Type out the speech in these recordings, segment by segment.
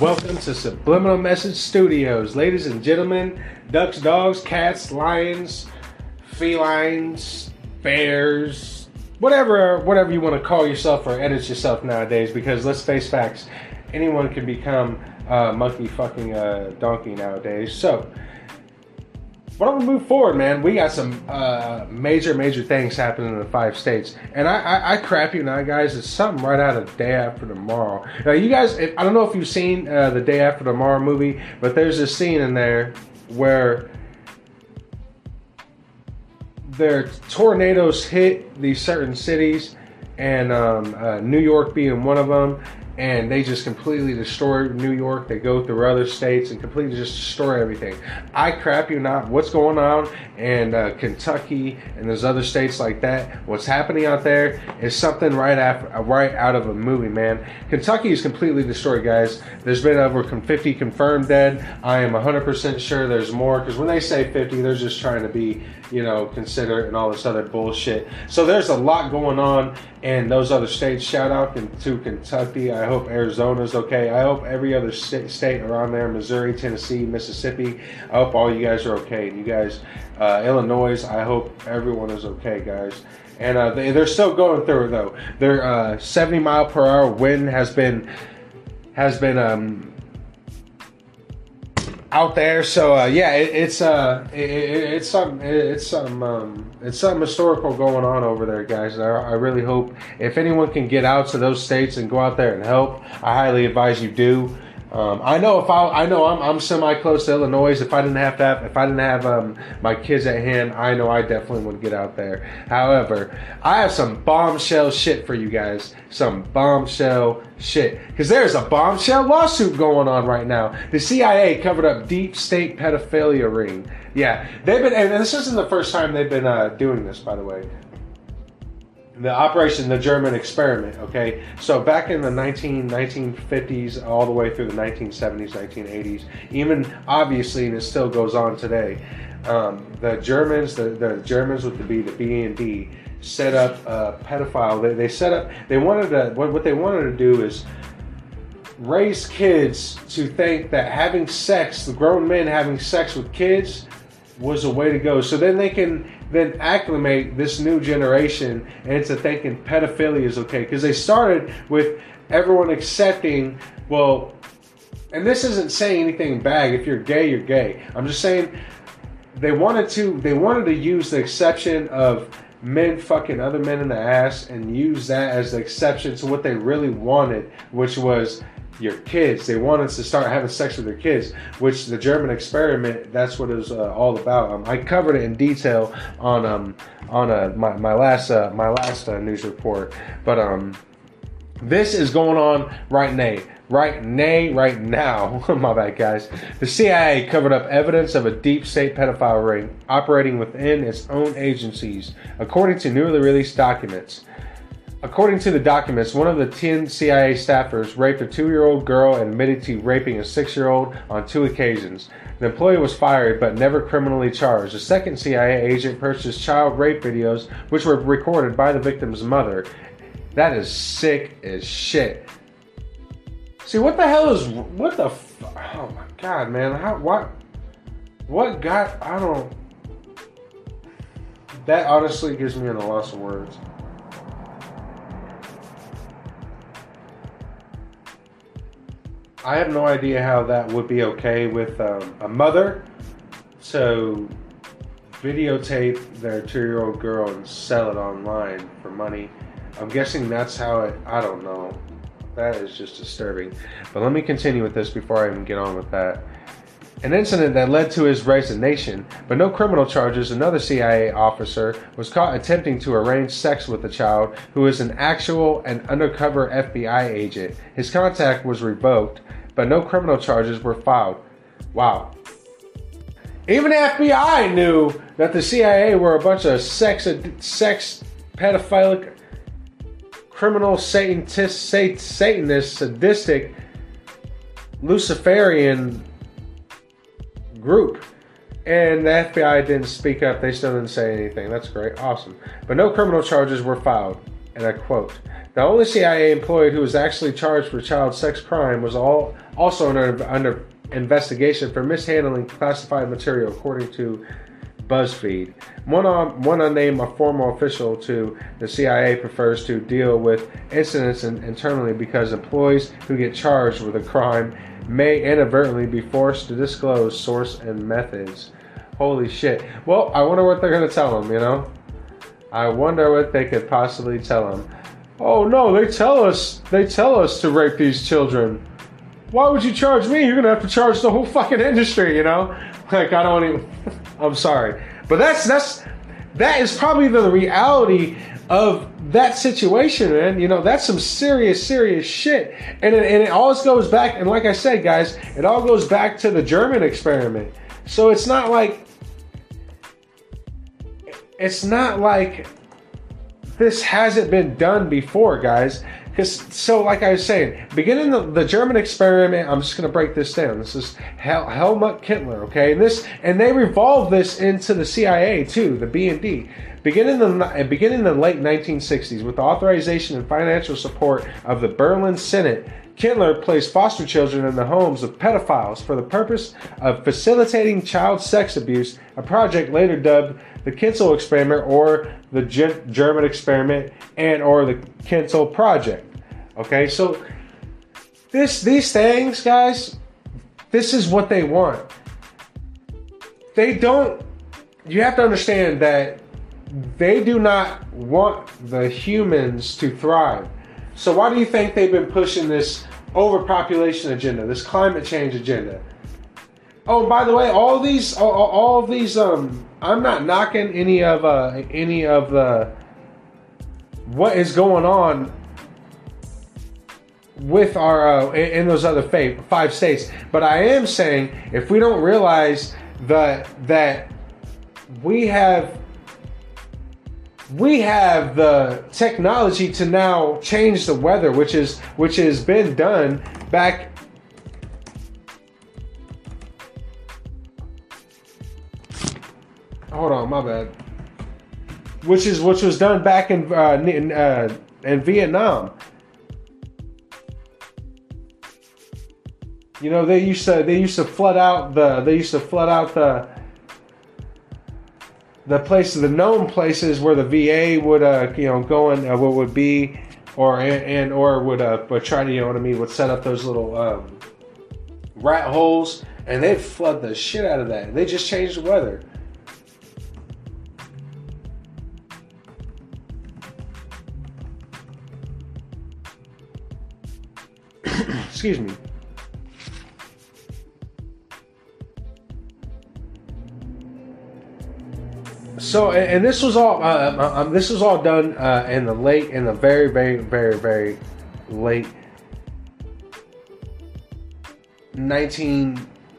Welcome to Subliminal Message Studios, ladies and gentlemen, ducks, dogs, cats, lions, felines, bears, whatever, whatever you want to call yourself or edit yourself nowadays. Because let's face facts, anyone can become a monkey fucking uh, donkey nowadays. So why don't we move forward, man? We got some uh, major, major things happening in the five states, and I, I, I crap you now, guys. It's something right out of Day After Tomorrow. Now, you guys, if, I don't know if you've seen uh, the Day After Tomorrow movie, but there's a scene in there where their tornadoes hit these certain cities, and um, uh, New York being one of them, and they just completely destroy New York. They go through other states and completely just destroy everything. I crap you not. What's going on in uh, Kentucky and there's other states like that? What's happening out there is something right after, right out of a movie, man. Kentucky is completely destroyed, guys. There's been over 50 confirmed dead. I am 100% sure there's more because when they say 50, they're just trying to be, you know, consider and all this other bullshit. So there's a lot going on in those other states. Shout out to Kentucky. I hope Arizona's okay. I hope every other state around there, Missouri, Tennessee, Mississippi. I hope all you guys are okay. And you guys, uh, Illinois, I hope everyone is okay, guys. And uh, they, are still going through it though. Their uh, 70 mile per hour wind has been has been um, out there. So uh, yeah, it, it's uh, it, it, it's some it's some um, it's something historical going on over there, guys. I, I really hope if anyone can get out to those states and go out there and help, I highly advise you do. Um, I know if I, I know I'm, I'm semi close to Illinois. If I didn't have to have, if I didn't have um, my kids at hand, I know I definitely would get out there. However, I have some bombshell shit for you guys. Some bombshell shit because there's a bombshell lawsuit going on right now. The CIA covered up deep state pedophilia ring. Yeah, they've been, and this isn't the first time they've been uh, doing this, by the way the operation the german experiment okay? So back in the 19, 1950s all the way through the 1970s 1980s even obviously and it still goes on today um, the germans the, the germans with the b the BND set up a pedophile. They, they set up they wanted to what, what they wanted to do is raise kids to think that having sex the grown men having sex with kids was a way to go. So then they can then acclimate this new generation into thinking pedophilia is okay. Because they started with everyone accepting well and this isn't saying anything bad. If you're gay you're gay. I'm just saying they wanted to they wanted to use the exception of men fucking other men in the ass and use that as the exception to what they really wanted which was your kids. They want us to start having sex with their kids, which the German experiment. That's what it was uh, all about. Um, I covered it in detail on um, on uh, my my last uh, my last uh, news report. But um, this is going on right now. Right nay, right now. my bad, guys. The CIA covered up evidence of a deep state pedophile ring operating within its own agencies, according to newly released documents. According to the documents, one of the 10 CIA staffers raped a two year old girl and admitted to raping a six year old on two occasions. The employee was fired but never criminally charged. A second CIA agent purchased child rape videos, which were recorded by the victim's mother. That is sick as shit. See, what the hell is. What the. Oh my god, man. How. What. What got. I don't. That honestly gives me a loss of words. I have no idea how that would be okay with um, a mother to videotape their two-year-old girl and sell it online for money. I'm guessing that's how it. I don't know. That is just disturbing. But let me continue with this before I even get on with that. An incident that led to his resignation, but no criminal charges. Another CIA officer was caught attempting to arrange sex with a child who is an actual and undercover FBI agent. His contact was revoked, but no criminal charges were filed. Wow. Even the FBI knew that the CIA were a bunch of sex, sex pedophilic, criminal, satanists, satanist, sadistic, Luciferian group. And the FBI didn't speak up. They still didn't say anything. That's great. Awesome. But no criminal charges were filed. And I quote The only CIA employee who was actually charged for child sex crime was all also under, under investigation for mishandling classified material, according to BuzzFeed. One, on, one unnamed former official to the CIA prefers to deal with incidents in, internally because employees who get charged with a crime may inadvertently be forced to disclose source and methods. Holy shit. Well, I wonder what they're going to tell them, you know? I wonder what they could possibly tell them. Oh no, they tell us they tell us to rape these children. Why would you charge me? You're gonna have to charge the whole fucking industry, you know? Like I don't even I'm sorry. But that's that's that is probably the reality of that situation, man. You know, that's some serious, serious shit. And it, and it always goes back, and like I said, guys, it all goes back to the German experiment. So it's not like it's not like this hasn't been done before, guys. Because so, like I was saying, beginning the, the German experiment, I'm just going to break this down. This is Hel- Helmut Kentler, okay, and this and they revolved this into the CIA too, the BND. Beginning the beginning the late 1960s, with the authorization and financial support of the Berlin Senate, Kentler placed foster children in the homes of pedophiles for the purpose of facilitating child sex abuse, a project later dubbed the Kinzel experiment or the G- German experiment and or the Kinzel project. Okay, so this these things, guys, this is what they want. They don't you have to understand that they do not want the humans to thrive. So why do you think they've been pushing this overpopulation agenda, this climate change agenda? Oh, by the way, all these, all, all these, um, I'm not knocking any of, uh, any of the, what is going on with our, uh, in those other five states. But I am saying, if we don't realize that that we have we have the technology to now change the weather, which is which has been done back. Hold on, my bad. Which is which was done back in uh, in, uh, in Vietnam. You know they used to they used to flood out the they used to flood out the the places, the known places where the VA would, uh, you know, go and uh, what would be, or and or would uh, try to, you know what I mean, would set up those little um, rat holes, and they'd flood the shit out of that. They just changed the weather. Excuse me. So, and this was all uh, uh, um, this was all done uh, in the late, in the very, very, very, very late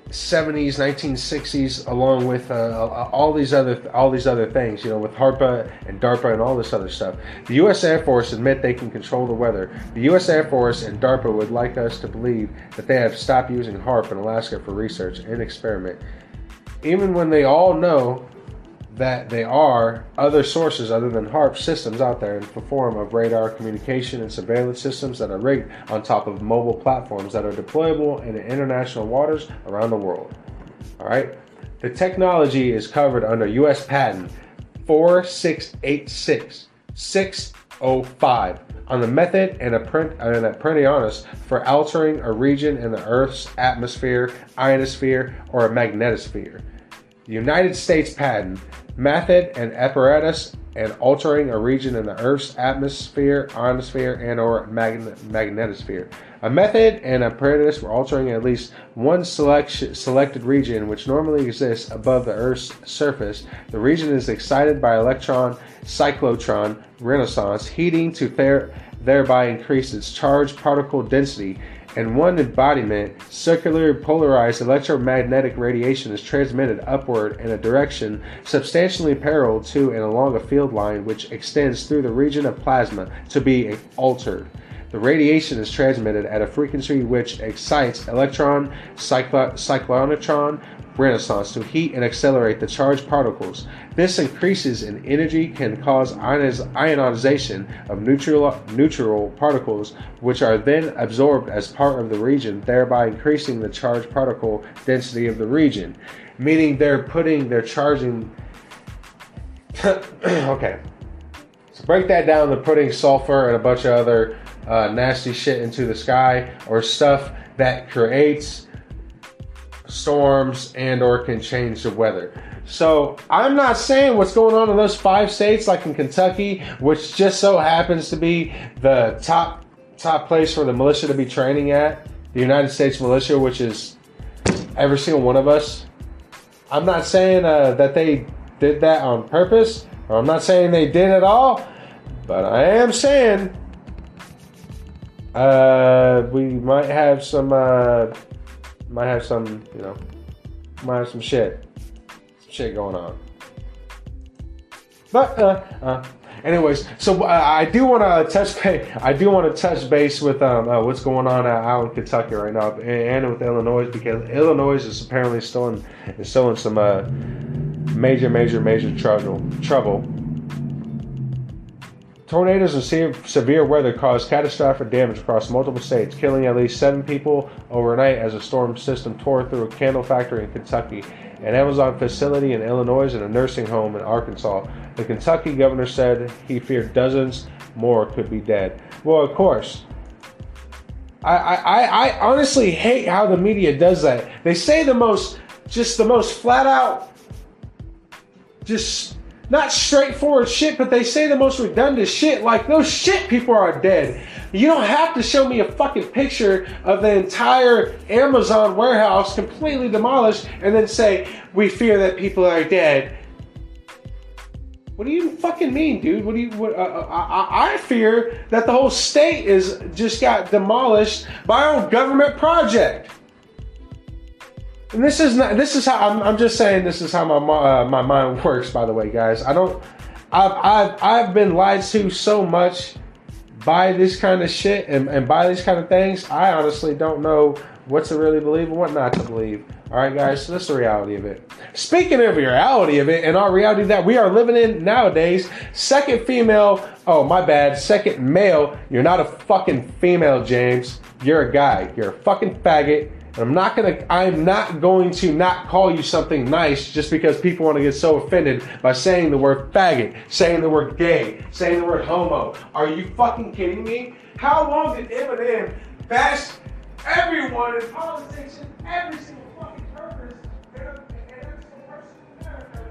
1970s, 1960s, along with uh, all these other all these other things. You know, with HARPA and DARPA and all this other stuff. The U.S. Air Force admit they can control the weather. The U.S. Air Force and DARPA would like us to believe that they have stopped using HAARP in Alaska for research and experiment, even when they all know that there are other sources other than HAARP systems out there in the form of radar communication and surveillance systems that are rigged on top of mobile platforms that are deployable in the international waters around the world. All right. The technology is covered under U.S. patent 4686 605 on the method and, a print and apprentice for altering a region in the Earth's atmosphere, ionosphere, or a magnetosphere. The United States patent method and apparatus and altering a region in the Earth's atmosphere, ionosphere, and or magnetosphere. A method and apparatus for altering at least one selection, selected region which normally exists above the Earth's surface. The region is excited by electron cyclotron renaissance, heating to thereby increase its charged particle density in one embodiment, circular polarized electromagnetic radiation is transmitted upward in a direction substantially parallel to and along a field line which extends through the region of plasma to be altered. The radiation is transmitted at a frequency which excites electron cyclotron renaissance to heat and accelerate the charged particles. This increases in energy can cause ionization of neutral, neutral particles, which are then absorbed as part of the region, thereby increasing the charged particle density of the region. Meaning they're putting, they're charging. okay. So break that down, they're putting sulfur and a bunch of other uh, nasty shit into the sky or stuff that creates storms and or can change the weather. So I'm not saying what's going on in those five states, like in Kentucky, which just so happens to be the top top place for the militia to be training at, the United States militia, which is every single one of us. I'm not saying uh, that they did that on purpose, or I'm not saying they did at all, but I am saying uh, we might have some, uh, might have some, you know, might have some shit, some shit going on. But uh, uh anyways, so uh, I do want to touch base. I do want to touch base with um, uh, what's going on out in Kentucky right now, and, with Illinois because Illinois is apparently still in is still in some uh, major, major, major trouble. Trouble Tornadoes and severe weather caused catastrophic damage across multiple states, killing at least seven people overnight as a storm system tore through a candle factory in Kentucky, an Amazon facility in Illinois, and a nursing home in Arkansas. The Kentucky governor said he feared dozens more could be dead. Well, of course. I, I, I honestly hate how the media does that. They say the most, just the most flat out, just not straightforward shit, but they say the most redundant shit. Like, no shit, people are dead. You don't have to show me a fucking picture of the entire Amazon warehouse completely demolished and then say, we fear that people are dead. What do you fucking mean, dude? What do you? What, uh, uh I, I fear that the whole state is just got demolished by our government project. And this is not. This is how I'm, I'm just saying. This is how my uh, my mind works. By the way, guys, I don't. I've I've I've been lied to so much by this kind of shit and, and by these kind of things. I honestly don't know what to really believe and what not to believe. All right, guys. So that's the reality of it. Speaking of reality of it and our reality that we are living in nowadays, second female. Oh, my bad. Second male. You're not a fucking female, James. You're a guy. You're a fucking faggot. I'm not gonna I'm not going to not call you something nice just because people want to get so offended by saying the word faggot, saying the word gay, saying the word homo. Are you fucking kidding me? How long did Eminem bash everyone in politics and every single fucking purpose and in America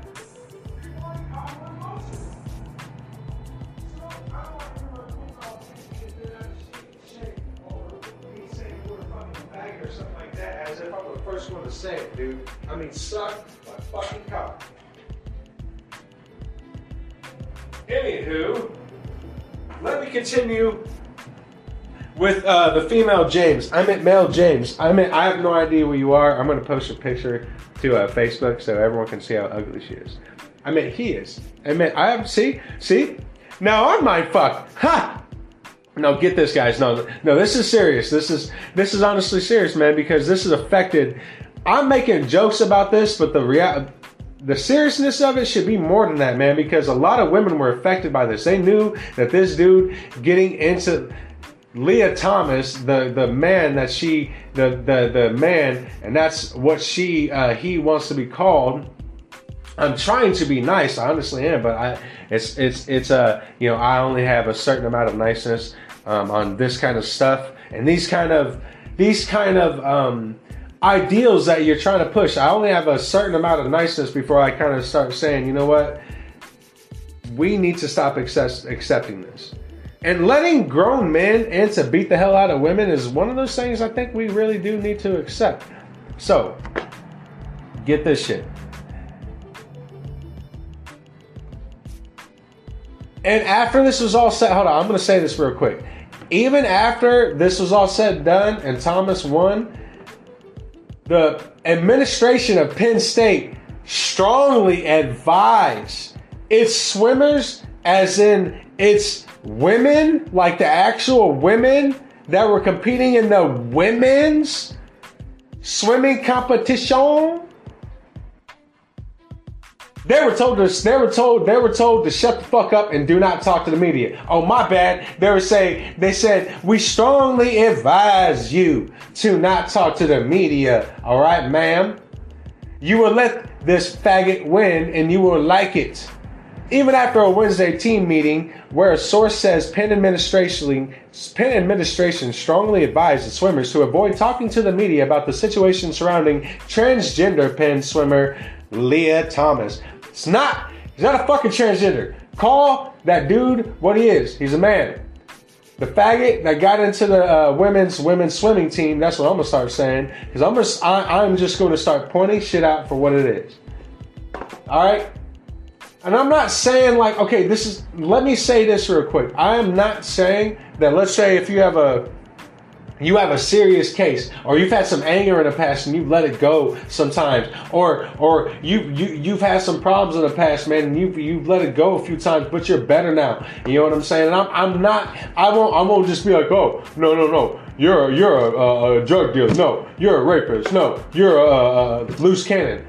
something like that as if I'm the first one to say it, dude. I mean, suck my fucking cock. Anywho, let me continue with uh, the female James. I meant male James. I meant I have no idea where you are. I'm gonna post a picture to uh, Facebook so everyone can see how ugly she is. I meant he is. I meant I have see see. Now I'm my fuck. Ha! No, get this, guys. No, no, this is serious. This is this is honestly serious, man, because this is affected. I'm making jokes about this, but the the seriousness of it should be more than that, man, because a lot of women were affected by this. They knew that this dude getting into Lia Thomas, the the man that she the the the man, and that's what she uh, he wants to be called. I'm trying to be nice, I honestly am, but I it's it's it's a uh, you know I only have a certain amount of niceness um, on this kind of stuff and these kind of these kind of um, ideals that you're trying to push. I only have a certain amount of niceness before I kind of start saying, you know what, we need to stop accept, accepting this. And letting grown men and to beat the hell out of women is one of those things I think we really do need to accept. So, get this shit. And after this was all set, hold on, I'm to say this real quick. Even after this was all said and done and Thomas won, the administration of Penn State strongly advised its swimmers, as in its women, like the actual women that were competing in the women's swimming competition, They were told to they were told they were told to shut the fuck up and do not talk to the media. Oh my bad. They were saying they said we strongly advise you to not talk to the media. All right, ma'am. You will let this faggot win and you will like it. Even after a Wednesday team meeting where a source says Penn administration, Penn administration strongly advised the swimmers to avoid talking to the media about the situation surrounding transgender Penn swimmer Lia Thomas. It's not, he's not a fucking transgender. Call that dude what he is. He's a man. The faggot that got into the uh, women's women's swimming team. That's what I'm gonna start saying. Because I'm just I, I'm just gonna start pointing shit out for what it is. All right. And I'm not saying like, okay, this is. Let me say this real quick. I am not saying that. Let's say if you have a you have a serious case or you've had some anger in the past and you've let it go sometimes or or you, you you've had some problems in the past man and you've, you've let it go a few times but you're better now. You know what i'm saying? And i'm, I'm not i won't i won't just be like oh no no no you're you're a, a, a drug dealer. No you're a rapist. No you're a, a loose cannon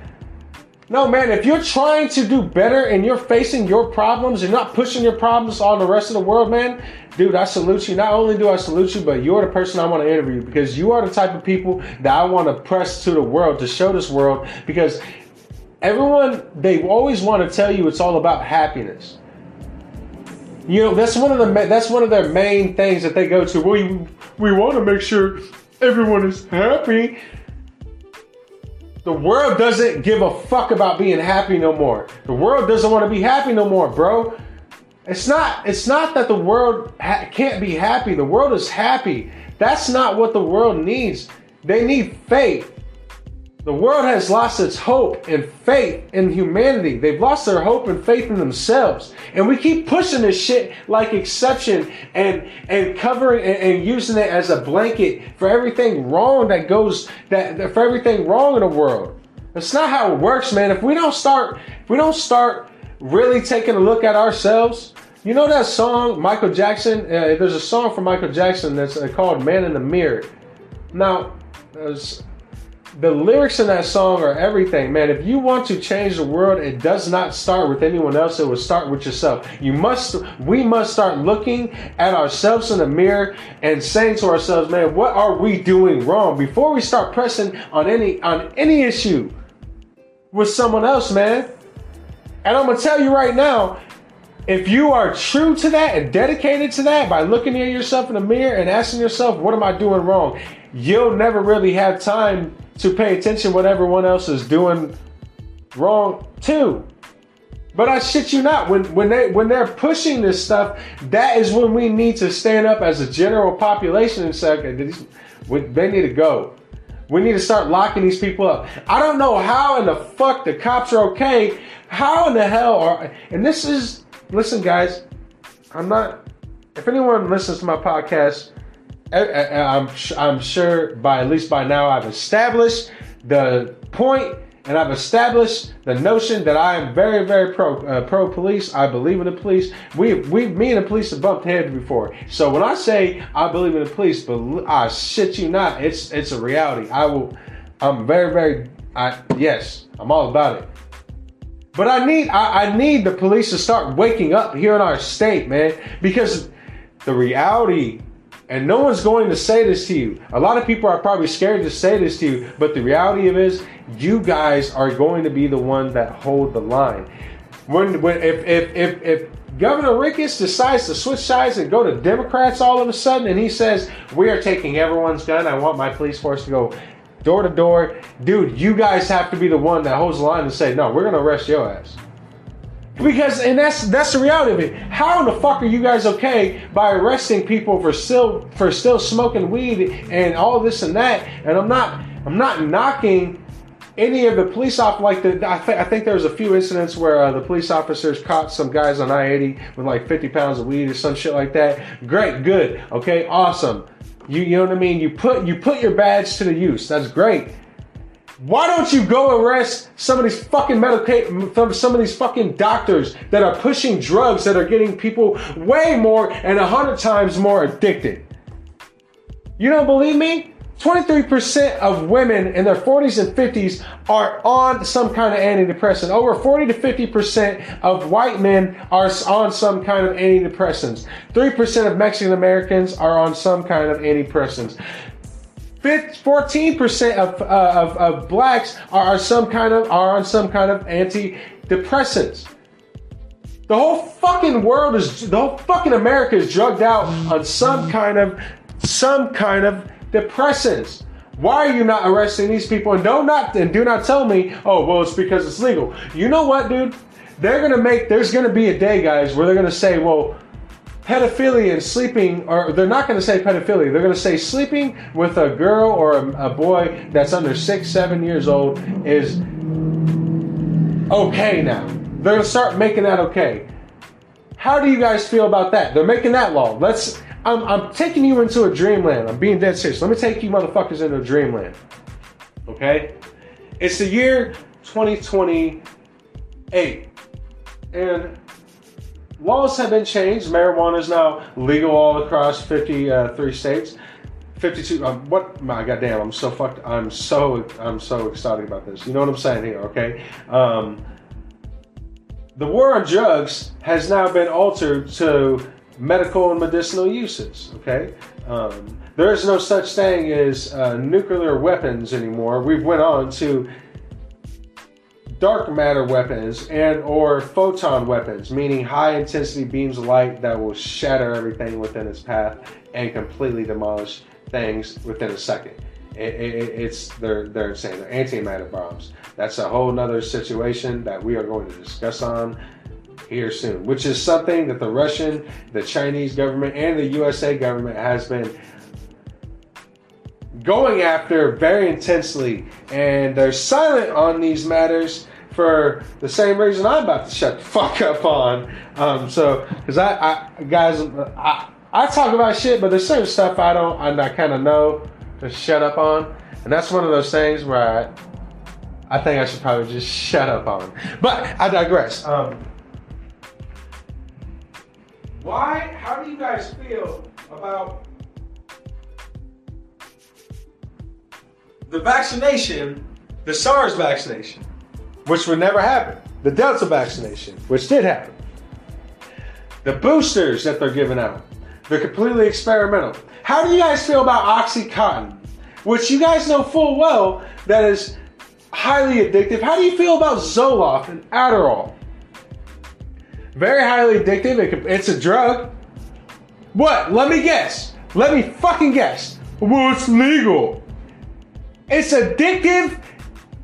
no, man, if you're trying to do better and you're facing your problems and not pushing your problems on the rest of the world, man, dude, I salute you. Not only do I salute you, but you're the person I want to interview because you are the type of people that I want to press to the world to show this world because everyone, they always want to tell you it's all about happiness. You know, that's one of the that's one of their main things that they go to. We we want to make sure everyone is happy. The world doesn't give a fuck about being happy no more. The world doesn't want to be happy no more, bro. It's not it's not that the world ha- can't be happy. The world is happy. That's not what the world needs. They need faith. The world has lost its hope and faith in humanity. They've lost their hope and faith in themselves. And we keep pushing this shit like exception and and covering and, and using it as a blanket for everything wrong that goes that for everything wrong in the world. That's not how it works, man. If we don't start if we don't start really taking a look at ourselves, you know that song Michael Jackson. Uh, there's a song from Michael Jackson that's uh, called "Man in the Mirror." Now, the lyrics in that song are everything, man. If you want to change the world, it does not start with anyone else. It will start with yourself. You must, we must start looking at ourselves in the mirror and saying to ourselves, man, what are we doing wrong? Before we start pressing on any, on any issue with someone else, man. And I'm gonna tell you right now, if you are true to that and dedicated to that by looking at yourself in the mirror and asking yourself, what am I doing wrong? You'll never really have time to pay attention what everyone else is doing wrong too. But I shit you not, when when they when they're pushing this stuff, that is when we need to stand up as a general population and say, okay, they need to go. We need to start locking these people up. I don't know how in the fuck the cops are okay. How in the hell are and this is listen, guys. I'm not. If anyone listens to my podcast, I'm I'm sure by at least by now I've established the point and I've established the notion that I am very, very pro uh, pro police. I believe in the police. We, we, me and the police have bumped heads before. So when I say I believe in the police, but I shit you not, it's it's a reality. I will. I'm very, very. I yes, I'm all about it. But I need I, I need the police to start waking up here in our state, man, because the reality and no one's going to say this to you. A lot of people are probably scared to say this to you, but the reality of it is you guys are going to be the one that hold the line. When, when if, if, if, if Governor Ricketts decides to switch sides and go to Democrats all of a sudden and he says, We are taking everyone's gun, I want my police force to go door to door. Dude, you guys have to be the one that holds the line and say, No, we're gonna arrest your ass. Because and that's that's the reality of it. How in the fuck are you guys okay by arresting people for still for still smoking weed and all this and that? And I'm not I'm not knocking any of the police off like the I, th- I think there was a few incidents where uh, the police officers caught some guys on I-80 with like 50 pounds of weed or some shit like that. Great, good, okay, awesome. You you know what I mean? You put you put your badge to the use. That's great. Why don't you go arrest some of these fucking medical, some of these fucking doctors that are pushing drugs that are getting people way more and a hundred times more addicted? You don't believe me? 23% of women in their 40s and 50s are on some kind of antidepressant. Over 40 to 50% of white men are on some kind of antidepressants. 3% of Mexican Americans are on some kind of antidepressants. 14% of, uh, of, of blacks are, some kind of are on some kind of antidepressants. The whole fucking world is the whole fucking America is drugged out on some kind of some kind of depressants. Why are you not arresting these people? And don't not and do not tell me, oh well, it's because it's legal. You know what, dude? They're gonna make. There's gonna be a day, guys, where they're gonna say, well, pedophilia and sleeping, or they're not gonna say pedophilia. They're gonna say sleeping with a girl or a, a boy that's under six, seven years old is okay now. They're gonna start making that okay. How do you guys feel about that? They're making that law. Let's I'm, I'm taking you into a dreamland. I'm being dead serious. Let me take you motherfuckers into a dreamland. Okay? It's the year 2028. And laws have been changed. Marijuana is now legal all across 53 states. 52 um, what my goddamn i'm so fucked i'm so i'm so excited about this you know what i'm saying here okay um, the war on drugs has now been altered to medical and medicinal uses. Okay, um, there is no such thing as uh, nuclear weapons anymore. We've went on to dark matter weapons and or photon weapons, meaning high intensity beams of light that will shatter everything within its path and completely demolish things within a second. It, it, it's they're they're insane. They're antimatter bombs. That's a whole nother situation that we are going to discuss on here soon, which is something that the Russian, the Chinese government, and the USA government has been going after very intensely. And they're silent on these matters for the same reason I'm about to shut the fuck up on. Um, so, because I, I, guys, I, I talk about shit, but there's certain stuff I don't, I, I kind of know to shut up on. And that's one of those things where I, I think I should probably just shut up on. But I digress. Um, why? How do you guys feel about the vaccination, the SARS vaccination, which would never happen, the Delta vaccination, which did happen, the boosters that they're giving out, they're completely experimental. How do you guys feel about Oxycontin, which you guys know full well that is highly addictive? How do you feel about Zoloft and Adderall? Very highly addictive. it's a drug. What? Let me guess. Let me fucking guess. Well, it's legal. It's addictive.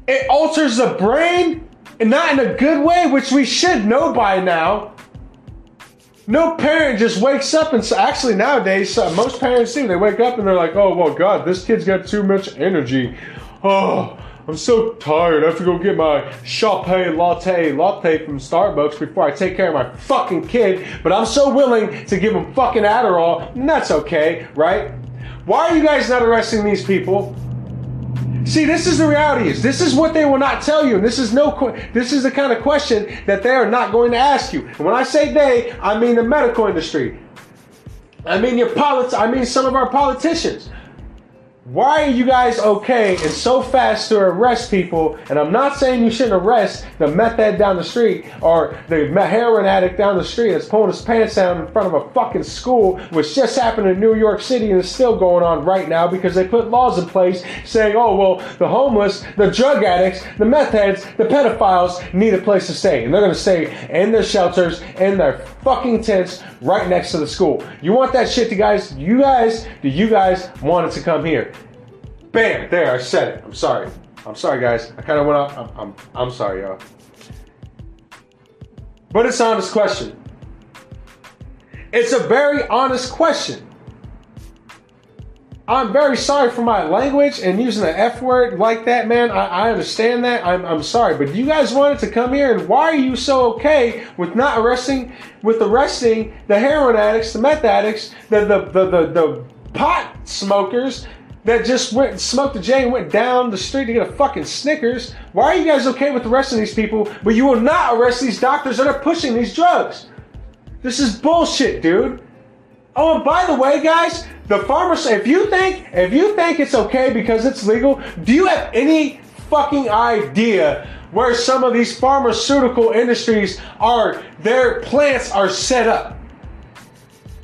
It alters the brain, and not in a good way, which we should know by now. No parent just wakes up and actually nowadays uh, most parents do. They wake up and they're like, "Oh well, God, this kid's got too much energy. Oh, I'm so tired. I have to go get my Chope latte latte from Starbucks before I take care of my fucking kid. But I'm so willing to give him fucking Adderall, and that's okay, right? Why are you guys not arresting these people? See, this is the reality. Is this is what they will not tell you, and this is no. This is the kind of question that they are not going to ask you. And when I say they, I mean the medical industry. I mean your politics. I mean some of our politicians. Why are you guys okay and so fast to arrest people? And I'm not saying you shouldn't arrest the meth head down the street or the heroin addict down the street that's pulling his pants down in front of a fucking school, which just happened in New York City and is still going on right now because they put laws in place saying, oh, well, the homeless, the drug addicts, the meth heads, the pedophiles need a place to stay. And they're going to stay in their shelters, in their fucking tents right next to the school. You want that shit to guys? You guys, do you guys want it to come here? Bam! There, I said it. I'm sorry. I'm sorry, guys. I kind of went off. I'm, I'm, I'm sorry, y'all. But it's an honest question. It's a very honest question. I'm very sorry for my language and using the F word like that, man. I, I understand that. I'm, I'm sorry. But you guys wanted to come here, and why are you so okay with not arresting, with arresting the heroin addicts, the meth addicts, the, the, the, the, the pot smokers, that just went and smoked a J and went down the street to get a fucking Snickers. Why are you guys okay with arresting these people, but you will not arrest these doctors that are pushing these drugs? This is bullshit, dude. Oh, and by the way, guys, the farmers. If you think if you think it's okay because it's legal, do you have any fucking idea where some of these pharmaceutical industries are? Their plants are set up.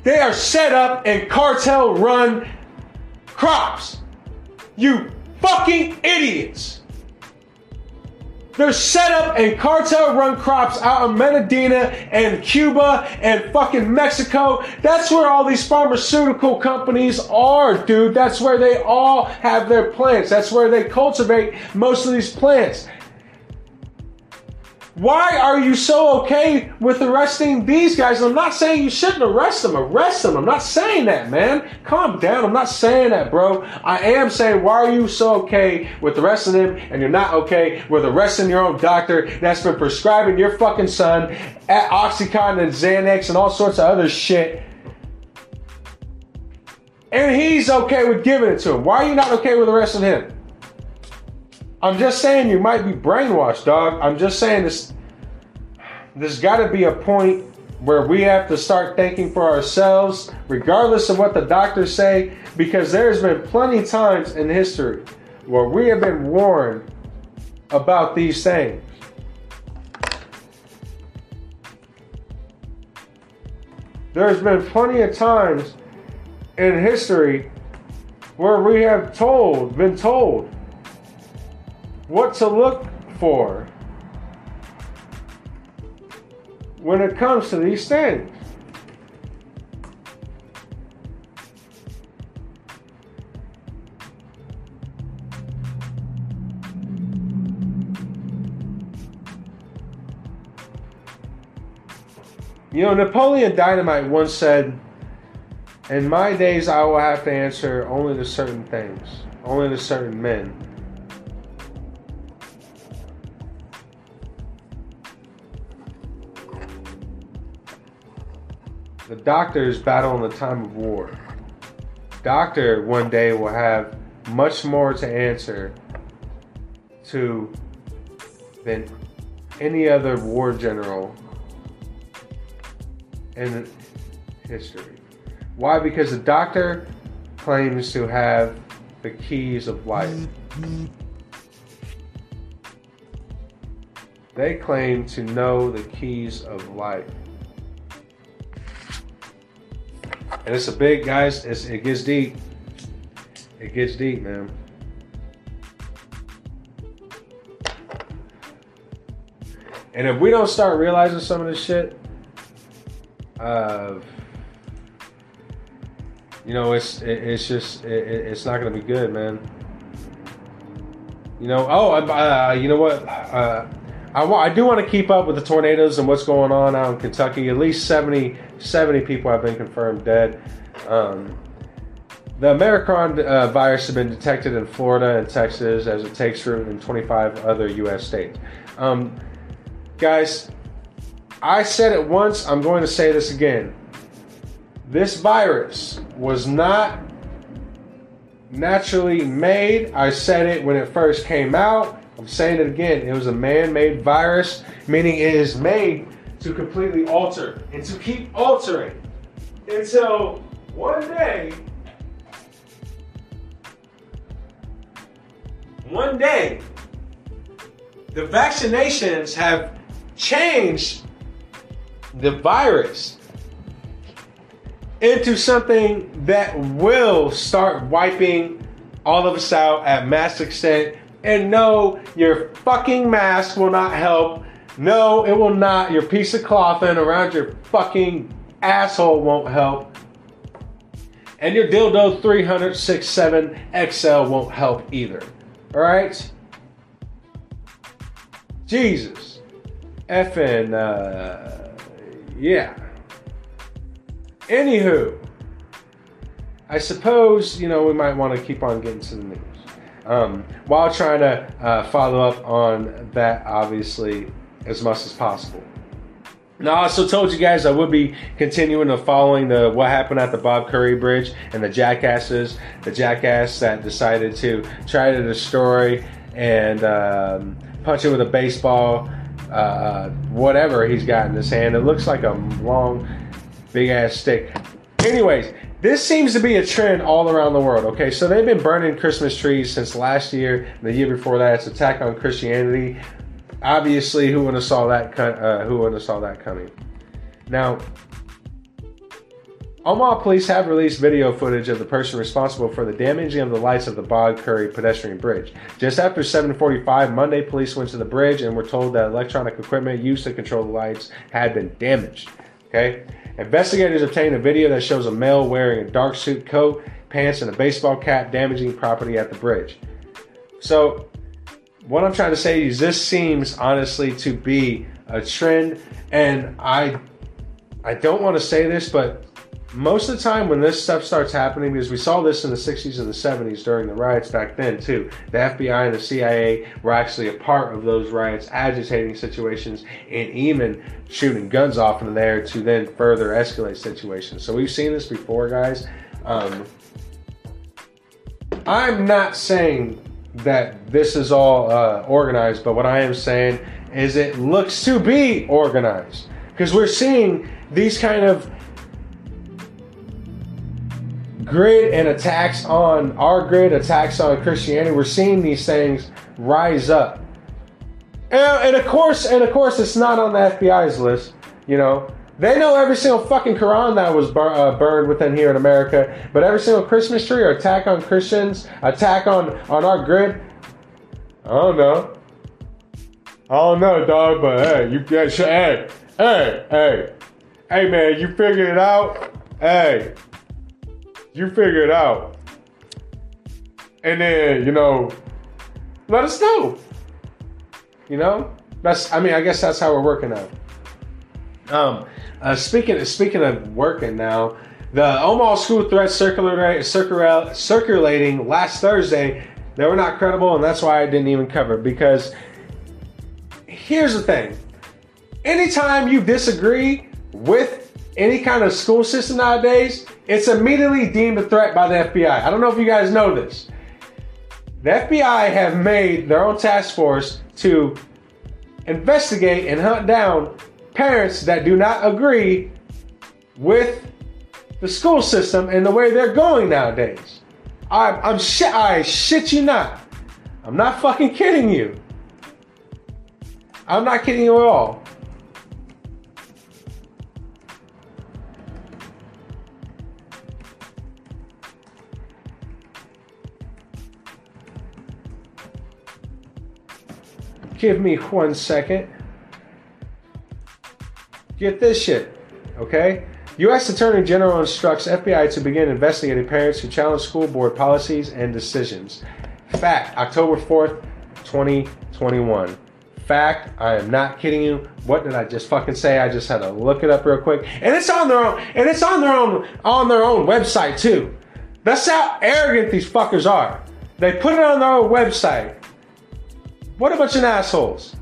They are set up in cartel-run crops. You fucking idiots. They're set up in cartel run crops out in Medellina and Cuba and fucking Mexico. That's where all these pharmaceutical companies are, dude. That's where they all have their plants. That's where they cultivate most of these plants. Why are you so okay with arresting these guys? I'm not saying you shouldn't arrest them. Arrest them. I'm not saying that, man. Calm down. I'm not saying that, bro. I am saying, why are you so okay with arresting them and you're not okay with arresting your own doctor that's been prescribing your fucking son at Oxycontin and Xanax and all sorts of other shit? And he's okay with giving it to him. Why are you not okay with arresting him? I'm just saying you might be brainwashed, dog. I'm just saying this. There's got to be a point where we have to start thinking for ourselves, regardless of what the doctors say, because there's been plenty of times in history where we have been warned about these things. There's been plenty of times in history where we have told, been told, what to look for when it comes to these things. You know, Napoleon Dynamite once said, In my days, I will have to answer only to certain things, only to certain men. The doctors battle in the time of war. Doctor one day will have much more to answer to than any other war general in history. Why? Because the doctor claims to have the keys of life. They claim to know the keys of life. And it's a big, guys, it's, it gets deep. It gets deep, man. And if we don't start realizing some of this shit, uh, you know, it's it, it's just it, it's not gonna be good, man. You know, oh, uh, you know what? Uh, I, I do want to keep up with the tornadoes and what's going on out in Kentucky. At least 70, 70 people have been confirmed dead. Um, the Omicron uh, virus has been detected in Florida and Texas as it takes root in 25 other U.S. states. Um, guys, I said it once, I'm going to say this again. This virus was not naturally made. I said it when it first came out. I'm saying it again. It was a man made virus, meaning it is made to completely alter and to keep altering until one day, one day, the vaccinations have changed the virus into something that will start wiping all of us out at mass extent. And no, your fucking mask will not help. No, it will not. Your piece of cloth in around your fucking asshole won't help. And your dildo 367 XL won't help either. Alright? Jesus. Effing, uh, yeah. Anywho, I suppose, you know, we might want to keep on getting to the news. Um, while trying to uh, follow up on that, obviously, as much as possible. Now, I also told you guys I would be continuing to following the what happened at the Bob Kerrey Bridge and the jackasses, the jackass that decided to try to destroy and um, punch it with a baseball, uh, whatever he's got in his hand. It looks like a long big ass stick. Anyways, this seems to be a trend all around the world. Okay, so they've been burning Christmas trees since last year. And the year before that, it's attack on Christianity. Obviously, who would have saw that? Uh, who would have saw that coming? Now, Omaha police have released video footage of the person responsible for the damaging of the lights of the Bob Kerrey pedestrian bridge. Just after 7:45 Monday, police went to the bridge and were told that electronic equipment used to control the lights had been damaged. Okay? Investigators obtained a video that shows a male wearing a dark suit coat, pants, and a baseball cap damaging property at the bridge. So, what I'm trying to say is this seems honestly to be a trend and I I don't want to say this, but most of the time when this stuff starts happening, because we saw this in the 60s and the 70s during the riots back then too, the FBI and the CIA were actually a part of those riots, agitating situations and even shooting guns off in the air to then further escalate situations. So we've seen this before, guys. Um, I'm not saying that this is all uh, organized, but what I am saying is it looks to be organized because we're seeing these kind of grid and attacks on our grid, attacks on Christianity, we're seeing these things rise up. And, and of course, and of course, it's not on the FBI's list. You know, they know every single fucking Quran that was bur- uh, burned within here in America, but every single Christmas tree or attack on Christians, attack on on our grid. I don't know. I don't know, dog, but hey, you get hey, hey, hey, hey, man, you figured it out. Hey, you figure it out. And then, you know, let us know. You know? That's I mean, I guess that's how we're working out. Um uh, speaking speaking of working now, the Omaha school threats circulating, circulating last Thursday, they were not credible, and that's why I didn't even cover. Because here's the thing: anytime you disagree with any kind of school system nowadays, it's immediately deemed a threat by the FBI. I don't know if you guys know this. The FBI have made their own task force to investigate and hunt down parents that do not agree with the school system and the way they're going nowadays. I, I'm shit. I shit you not. I'm not fucking kidding you. I'm not kidding you at all. Give me one second. Get this shit, okay? U.S. Attorney General instructs FBI to begin investigating parents who challenge school board policies and decisions. Fact, October 4th, 2021. Fact, I am not kidding you. What did I just fucking say? I just had to look it up real quick. And it's on their own, and it's on their own, on their own website too. That's how arrogant these fuckers are. They put it on their own website. What a bunch of assholes.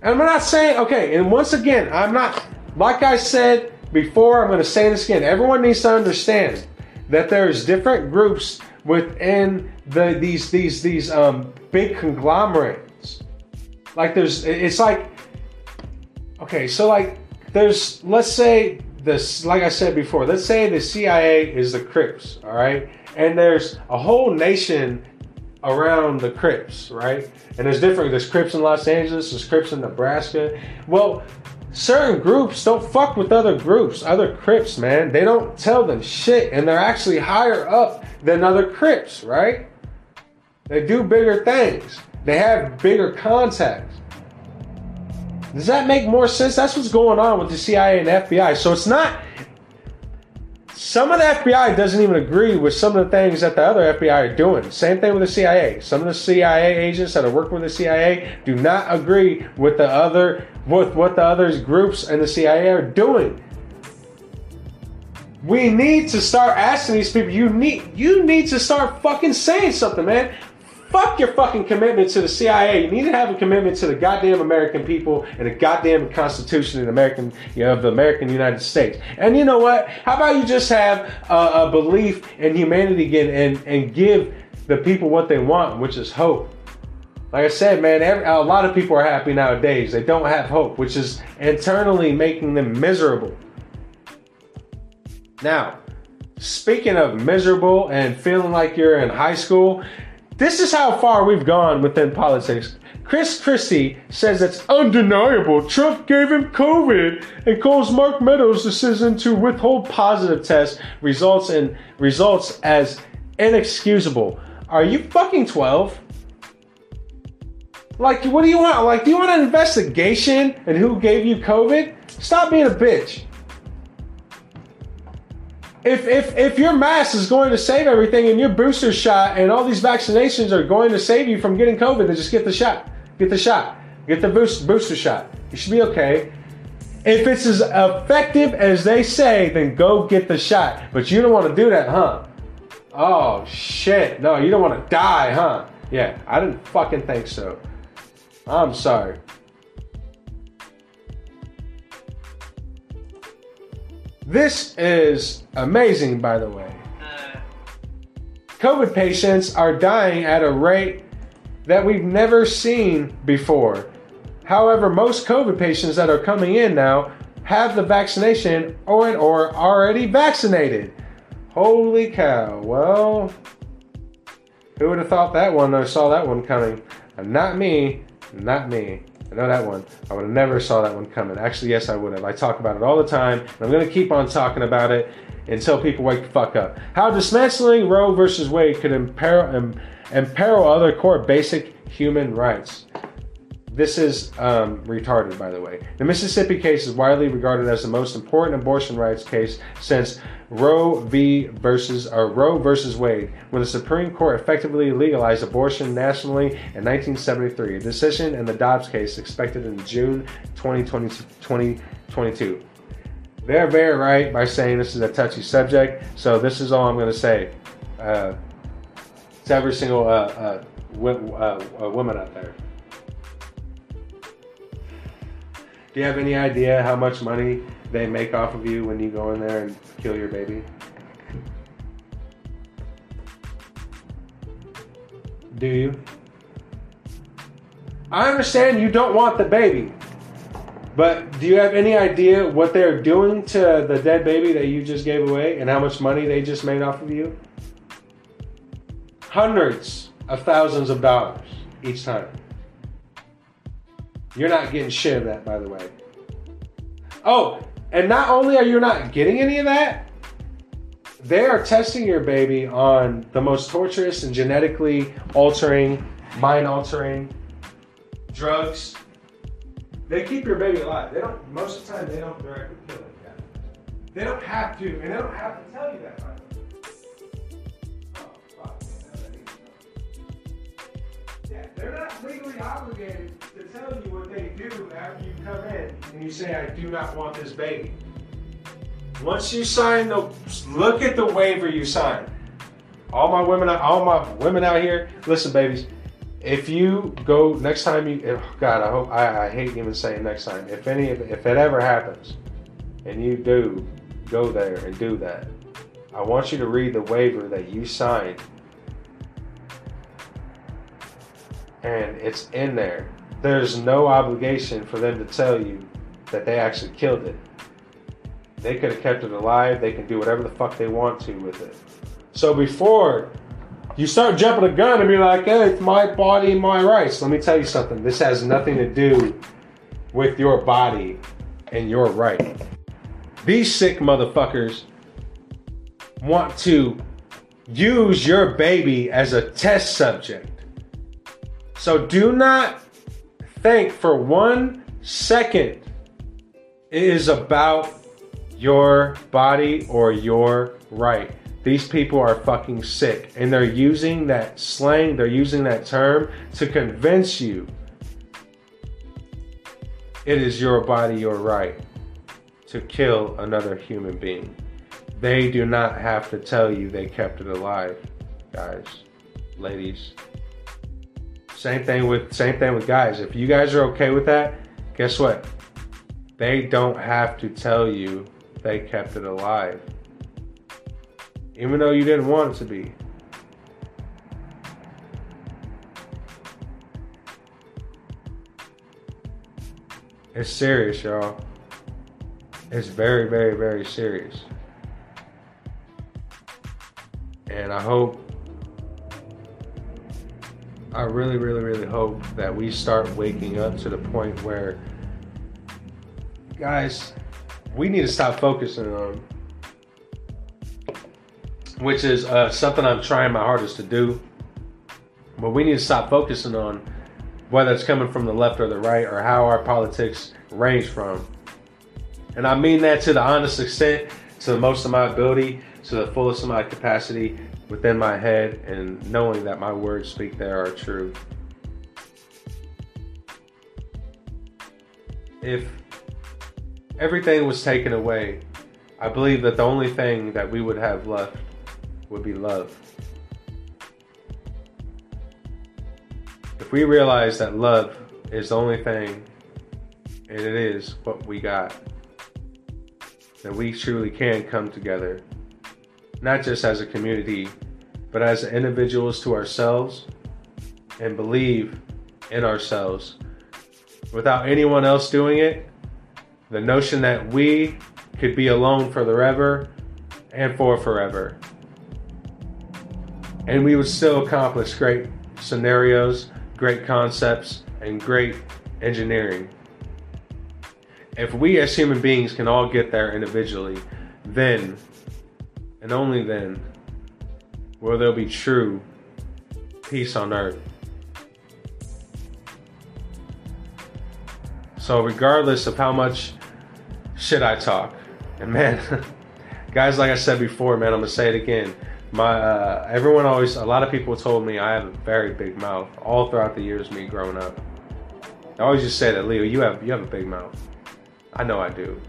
And I'm not saying, okay, and once again, I'm not, like I said before, I'm going to say this again. Everyone needs to understand that there's different groups within the these these these um, big conglomerates. Like there's, it's like, okay, so like there's, let's say this, like I said before, let's say the CIA is the Crips, all right, and there's a whole nation around the Crips, right? And there's different. There's Crips in Los Angeles. There's Crips in Nebraska. Well, certain groups don't fuck with other groups, other Crips, man. They don't tell them shit, and they're actually higher up than other Crips, right? They do bigger things. They have bigger contacts. Does that make more sense? That's what's going on with the CIA and FBI. So it's not some of the FBI doesn't even agree with some of the things that the other FBI are doing. Same thing with the CIA. Some of the CIA agents that are working with the CIA do not agree with the other with what the other groups and the CIA are doing. We need to start asking these people. You need you need to start fucking saying something, man. Fuck your fucking commitment to the CIA. You need to have a commitment to the goddamn American people and the goddamn Constitution of the American you know, of the American United States. And you know what? How about you just have a, a belief in humanity again and and give the people what they want, which is hope. Like I said, man, every, a lot of people are happy nowadays. They don't have hope, which is internally making them miserable. Now, speaking of miserable and feeling like you're in high school, this is how far we've gone within politics. Chris Christie says it's undeniable Trump gave him COVID and calls Mark Meadows' decision to withhold positive test results in results as inexcusable. Are you fucking 12? Like, what do you want? Like, do you want an investigation and who gave you COVID? Stop being a bitch. If, if, if your mask is going to save everything and your booster shot and all these vaccinations are going to save you from getting COVID, then just get the shot. Get the shot. Get the boost, booster shot. You should be okay. If it's as effective as they say, then go get the shot. But you don't want to do that, huh? Oh, shit. No, you don't want to die, huh? Yeah, I didn't fucking think so. I'm sorry. This is amazing, by the way. COVID patients are dying at a rate that we've never seen before. However, most COVID patients that are coming in now have the vaccination or or already vaccinated. Holy cow. Well, who would have thought that one or saw that one coming? Not me. Not me. I know that one. I would have never saw that one coming. Actually, yes, I would have. I talk about it all the time, and I'm going to keep on talking about it until people wake the fuck up. How dismantling Roe versus Wade could imperil, imperil other core basic human rights. This is um, retarded, by the way. The Mississippi case is widely regarded as the most important abortion rights case since Roe v. versus or Roe versus Wade, when the Supreme Court effectively legalized abortion nationally in 1973. A decision in the Dobbs case expected in June 2020, 2022. They're very right by saying this is a touchy subject. So this is all I'm going to say. Uh, to every single uh, uh, w- uh, woman out there. Do you have any idea how much money they make off of you when you go in there and kill your baby? Do you? I understand you don't want the baby, but do you have any idea what they're doing to the dead baby that you just gave away and how much money they just made off of you? Hundreds of thousands of dollars each time. You're not getting shit of that, by the way. Oh, and not only are you not getting any of that, they are testing your baby on the most torturous and genetically altering, mind altering drugs. They keep your baby alive. They don't. Most of the time, they don't directly kill it. They don't have to, and they don't have to tell you that. They're not legally obligated to tell you what they do after you come in and you say, I do not want this baby. Once you sign the, look at the waiver you sign. All my women, all my women out here, listen, babies. If you go next time, you if, God, I hope I, I hate even saying next time. If any, if, if it ever happens, and you do go there and do that, I want you to read the waiver that you signed and it's in there. There's no obligation for them to tell you that they actually killed it. They could have kept it alive. They can do whatever the fuck they want to with it. So before you start jumping a gun and be like, hey, it's my body, my rights. Let me tell you something. This has nothing to do with your body and your right. These sick motherfuckers want to use your baby as a test subject. So do not think for one second it is about your body or your right. These people are fucking sick and they're using that slang, they're using that term to convince you it is your body, your right to kill another human being. They do not have to tell you they kept it alive, guys, ladies. Same thing with same thing with guys. If you guys are okay with that, guess what? They don't have to tell you they kept it alive. Even though you didn't want it to be. It's serious, y'all. It's very, very, very serious. And I hope, I really, really, really hope that we start waking up to the point where, guys, we need to stop focusing on, which is uh, something I'm trying my hardest to do. But we need to stop focusing on whether it's coming from the left or the right or how our politics range from. And I mean that to the honest extent, to the most of my ability, to the fullest of my capacity within my head, and knowing that my words speak there are true. If everything was taken away, I believe that the only thing that we would have left would be love. If we realize that love is the only thing, and it is what we got, that we truly can come together, not just as a community, but as individuals to ourselves, and believe in ourselves without anyone else doing it. The notion that we could be alone for forever and for forever. And we would still accomplish great scenarios, great concepts, and great engineering. If we as human beings can all get there individually, then and only then will there be true peace on earth. So, regardless of how much shit I talk, and man, guys, like I said before, man, I'm gonna say it again. My uh, everyone always, a lot of people told me I have a very big mouth all throughout the years me growing up. I always just say that, Leo, you have you have a big mouth. I know I do.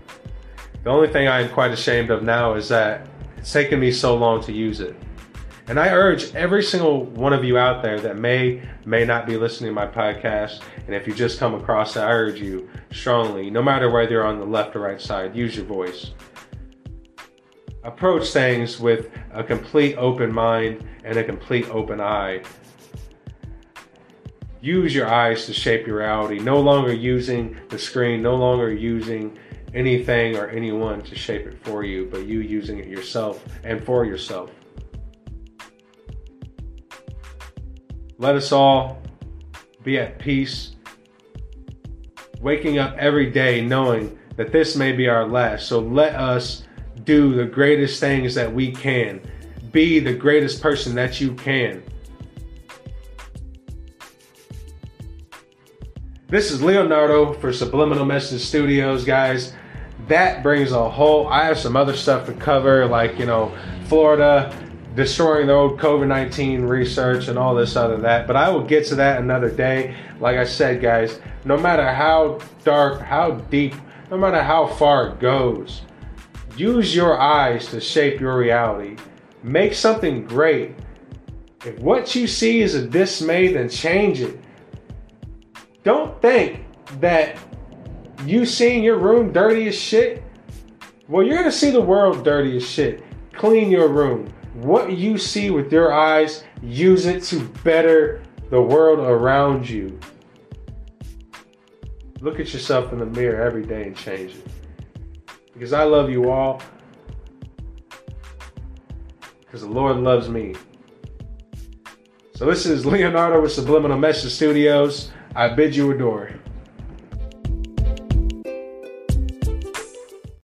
The only thing I am quite ashamed of now is that it's taken me so long to use it. And I urge every single one of you out there that may, may not be listening to my podcast, and if you just come across it, I urge you strongly, no matter whether you're on the left or right side, use your voice. Approach things with a complete open mind and a complete open eye. Use your eyes to shape your reality, no longer using the screen, no longer using anything or anyone to shape it for you, but you using it yourself and for yourself. Let us all be at peace, waking up every day knowing that this may be our last. So let us do the greatest things that we can. Be the greatest person that you can. This is Leonardo for Subliminal Message Studios, guys. That brings a whole. I have some other stuff to cover, like, you know, Florida destroying the old COVID 19 research and all this other that. But I will get to that another day. Like I said, guys, no matter how dark, how deep, no matter how far it goes, use your eyes to shape your reality. Make something great. If what you see is a dismay, then change it. Don't think that you seeing your room dirty as shit. Well, you're gonna see the world dirty as shit. Clean your room what you see with your eyes, use it to better the world around you. Look at yourself in the mirror every day and change it. Because I love you all. Because the Lord loves me. So this is Leonardo with Subliminal Message Studios. I bid you adore.